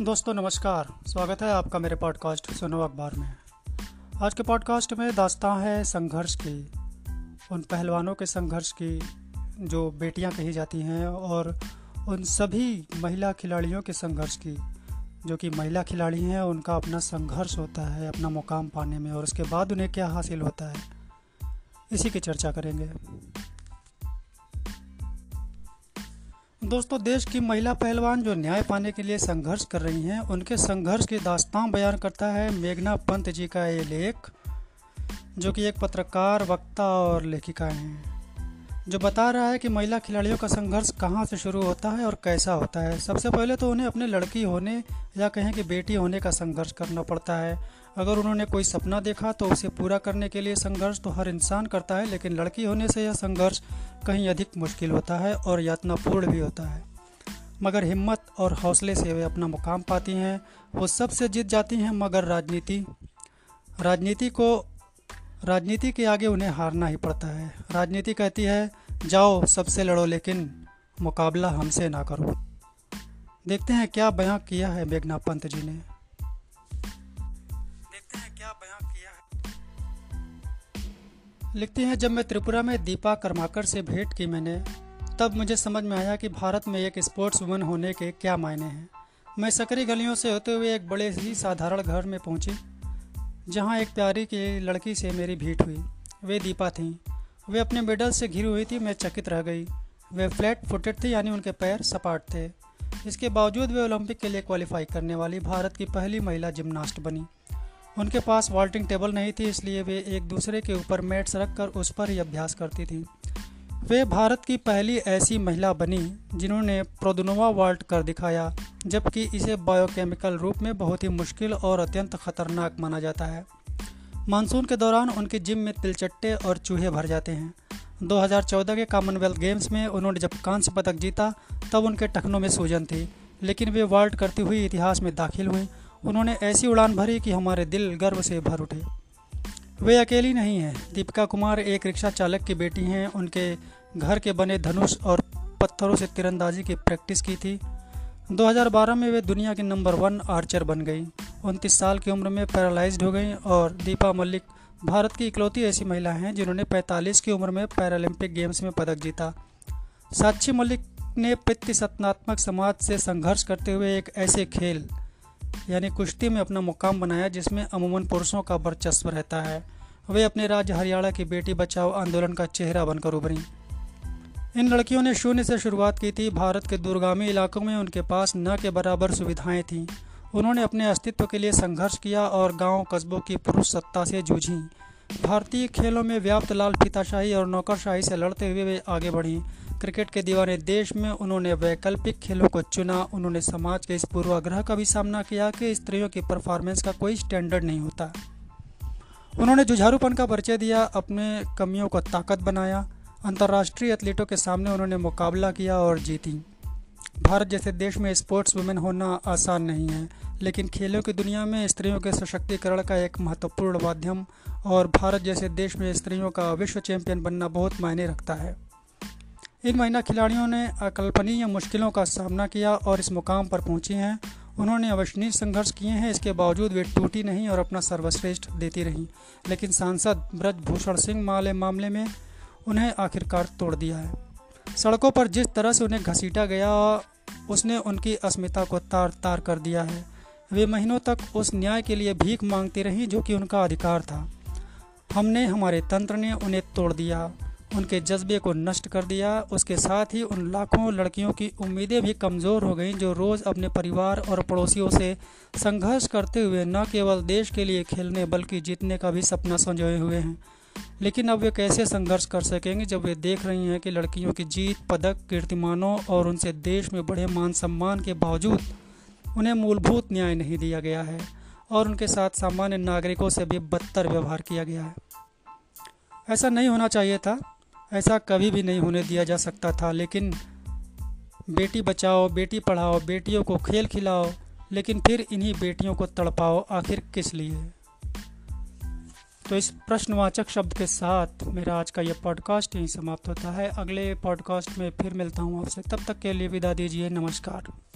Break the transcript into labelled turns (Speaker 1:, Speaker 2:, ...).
Speaker 1: दोस्तों, नमस्कार। स्वागत है आपका मेरे पॉडकास्ट सुनो अखबार में। आज के पॉडकास्ट में दास्तां है संघर्ष की। उन पहलवानों के संघर्ष की, जो बेटियाँ कही जाती हैं और उन सभी महिला खिलाड़ियों के संघर्ष की। जो कि महिला खिलाड़ी हैं, उनका अपना संघर्ष होता है, अपना मुकाम पाने में और उसके बाद उन्हें क्या हासिल होता है, इसी की चर्चा करेंगे। दोस्तों, देश की महिला पहलवान जो न्याय पाने के लिए संघर्ष कर रही हैं, उनके संघर्ष की दास्तां बयान करता है मेघना पंत जी का ये लेख, जो कि एक पत्रकार, वक्ता और लेखिका हैं, जो बता रहा है कि महिला खिलाड़ियों का संघर्ष कहाँ से शुरू होता है और कैसा होता है। सबसे पहले तो उन्हें अपने लड़की होने या कहें कि बेटी होने का संघर्ष करना पड़ता है। अगर उन्होंने कोई सपना देखा तो उसे पूरा करने के लिए संघर्ष तो हर इंसान करता है, लेकिन लड़की होने से यह संघर्ष कहीं अधिक मुश्किल होता है और यातनापूर्ण भी होता है। मगर हिम्मत और हौसले से वे अपना मुकाम पाती हैं, वो सबसे जीत जाती हैं मगर राजनीति। राजनीति को, राजनीति के आगे उन्हें हारना ही पड़ता है। राजनीति कहती है, जाओ, सबसे लड़ो, लेकिन मुकाबला हमसे ना करो। देखते हैं क्या बयां किया है मेघना पंत जी ने। लिखती हैं, जब मैं त्रिपुरा में दीपा कर्माकर से भेंट की मैंने, तब मुझे समझ में आया कि भारत में एक स्पोर्ट्स वुमन होने के क्या मायने हैं। मैं सकरी गलियों से होते हुए एक बड़े ही साधारण घर में पहुँची, जहाँ एक प्यारी की लड़की से मेरी भेंट हुई। वे दीपा थीं। वे अपने मेडल से घिरी हुई थी, मैं चकित रह गई। वे फ्लैट फुटेड थी, यानी उनके पैर सपाट थे। इसके बावजूद वे ओलंपिक के लिए क्वालिफाई करने वाली भारत की पहली महिला जिम्नास्ट बनी। उनके पास वॉल्टिंग टेबल नहीं थी, इसलिए वे एक दूसरे के ऊपर मैट्स रख कर उस पर ही अभ्यास करती थीं। वे भारत की पहली ऐसी महिला बनी, जिन्होंने प्रोदनोवा वाल्ट कर दिखाया, जबकि इसे बायोकेमिकल रूप में बहुत ही मुश्किल और अत्यंत खतरनाक माना जाता है। मानसून के दौरान उनके जिम में तिलचट्टे और चूहे भर जाते हैं। 2014 के कॉमनवेल्थ गेम्स में उन्होंने जब कांस्य पदक जीता, तब उनके टखनों में सूजन थी, लेकिन वे वाल्ट करती हुई इतिहास में दाखिल हुई। उन्होंने ऐसी उड़ान भरी कि हमारे दिल गर्व से भर उठे। वे अकेली नहीं हैं। दीपिका कुमार एक रिक्शा चालक की बेटी हैं। उनके घर के बने धनुष और पत्थरों से तीरंदाजी की प्रैक्टिस की थी। 2012 में वे दुनिया की नंबर वन आर्चर बन गई। उनतीस साल की उम्र में पैरालाइज्ड हो गई और दीपा मल्लिक भारत की इकलौती ऐसी महिला हैं जिन्होंने 45 की उम्र में पैरालंपिक गेम्स में पदक जीता। साक्षी मल्लिक ने पितृसत्नात्मक समाज से संघर्ष करते हुए एक ऐसे खेल यानी कुश्ती में अपना मुकाम बनाया, जिसमें अमूमन पुरुषों का वर्चस्व रहता है। वे अपने राज्य हरियाणा की बेटी बचाओ आंदोलन का चेहरा बनकर उभरी। इन लड़कियों ने शून्य से शुरुआत की थी। भारत के दूरगामी इलाकों में उनके पास न के बराबर सुविधाएँ थीं। उन्होंने अपने अस्तित्व के लिए संघर्ष किया और गाँव कस्बों की पुरुष सत्ता से जूझी। भारतीय खेलों में व्याप्त लाल फीताशाही और नौकरशाही से लड़ते हुए वे आगे बढ़ी। क्रिकेट के दीवाने देश में उन्होंने वैकल्पिक खेलों को चुना। उन्होंने समाज के इस पूर्वाग्रह का भी सामना किया कि स्त्रियों की परफॉर्मेंस का कोई स्टैंडर्ड नहीं होता। उन्होंने जुझारूपन का परिचय दिया, अपने कमियों को ताकत बनाया। अंतर्राष्ट्रीय एथलीटों के सामने उन्होंने मुकाबला किया और जीती। भारत जैसे देश में स्पोर्ट्स वुमेन होना आसान नहीं है, लेकिन खेलों की दुनिया में स्त्रियों के सशक्तिकरण का एक महत्वपूर्ण माध्यम और भारत जैसे देश में स्त्रियों का विश्व चैंपियन बनना बहुत मायने रखता है। इन महिला खिलाड़ियों ने अकल्पनीय मुश्किलों का सामना किया और इस मुकाम पर पहुँची हैं। उन्होंने अवश्य संघर्ष किए हैं, इसके बावजूद वे टूटी नहीं और अपना सर्वश्रेष्ठ देती रहीं। लेकिन सांसद ब्रजभूषण सिंह माले मामले में उन्हें आखिरकार तोड़ दिया है। सड़कों पर जिस तरह से उन्हें घसीटा गया, उसने उनकी अस्मिता को तार तार कर दिया है। वे महीनों तक उस न्याय के लिए भीख मांगती रहीं जो कि उनका अधिकार था। हमने हमारे तंत्र ने उन्हें तोड़ दिया, उनके जज्बे को नष्ट कर दिया, उसके साथ ही उन लाखों लड़कियों की उम्मीदें भी कमज़ोर हो गईं जो रोज़ अपने परिवार और पड़ोसियों से संघर्ष करते हुए न केवल देश के लिए खेलने बल्कि जीतने का भी सपना संजोए हुए हैं। लेकिन अब वे कैसे संघर्ष कर सकेंगे जब वे देख रही हैं कि लड़कियों की जीत, पदक, कीर्तिमानों और उनसे देश में बड़े मान सम्मान के बावजूद उन्हें मूलभूत न्याय नहीं दिया गया है और उनके साथ सामान्य नागरिकों से भी बदतर व्यवहार किया गया है। ऐसा नहीं होना चाहिए था, ऐसा कभी भी नहीं होने दिया जा सकता था, लेकिन बेटी बचाओ, बेटी पढ़ाओ, बेटियों को खेल खिलाओ, लेकिन फिर इन्हीं बेटियों को तड़पाओ आखिर किस लिए? तो इस प्रश्नवाचक शब्द के साथ मेरा आज का यह पॉडकास्ट यहीं समाप्त होता है। अगले पॉडकास्ट में फिर मिलता हूँ आपसे। तब तक के लिए विदा दीजिए। नमस्कार।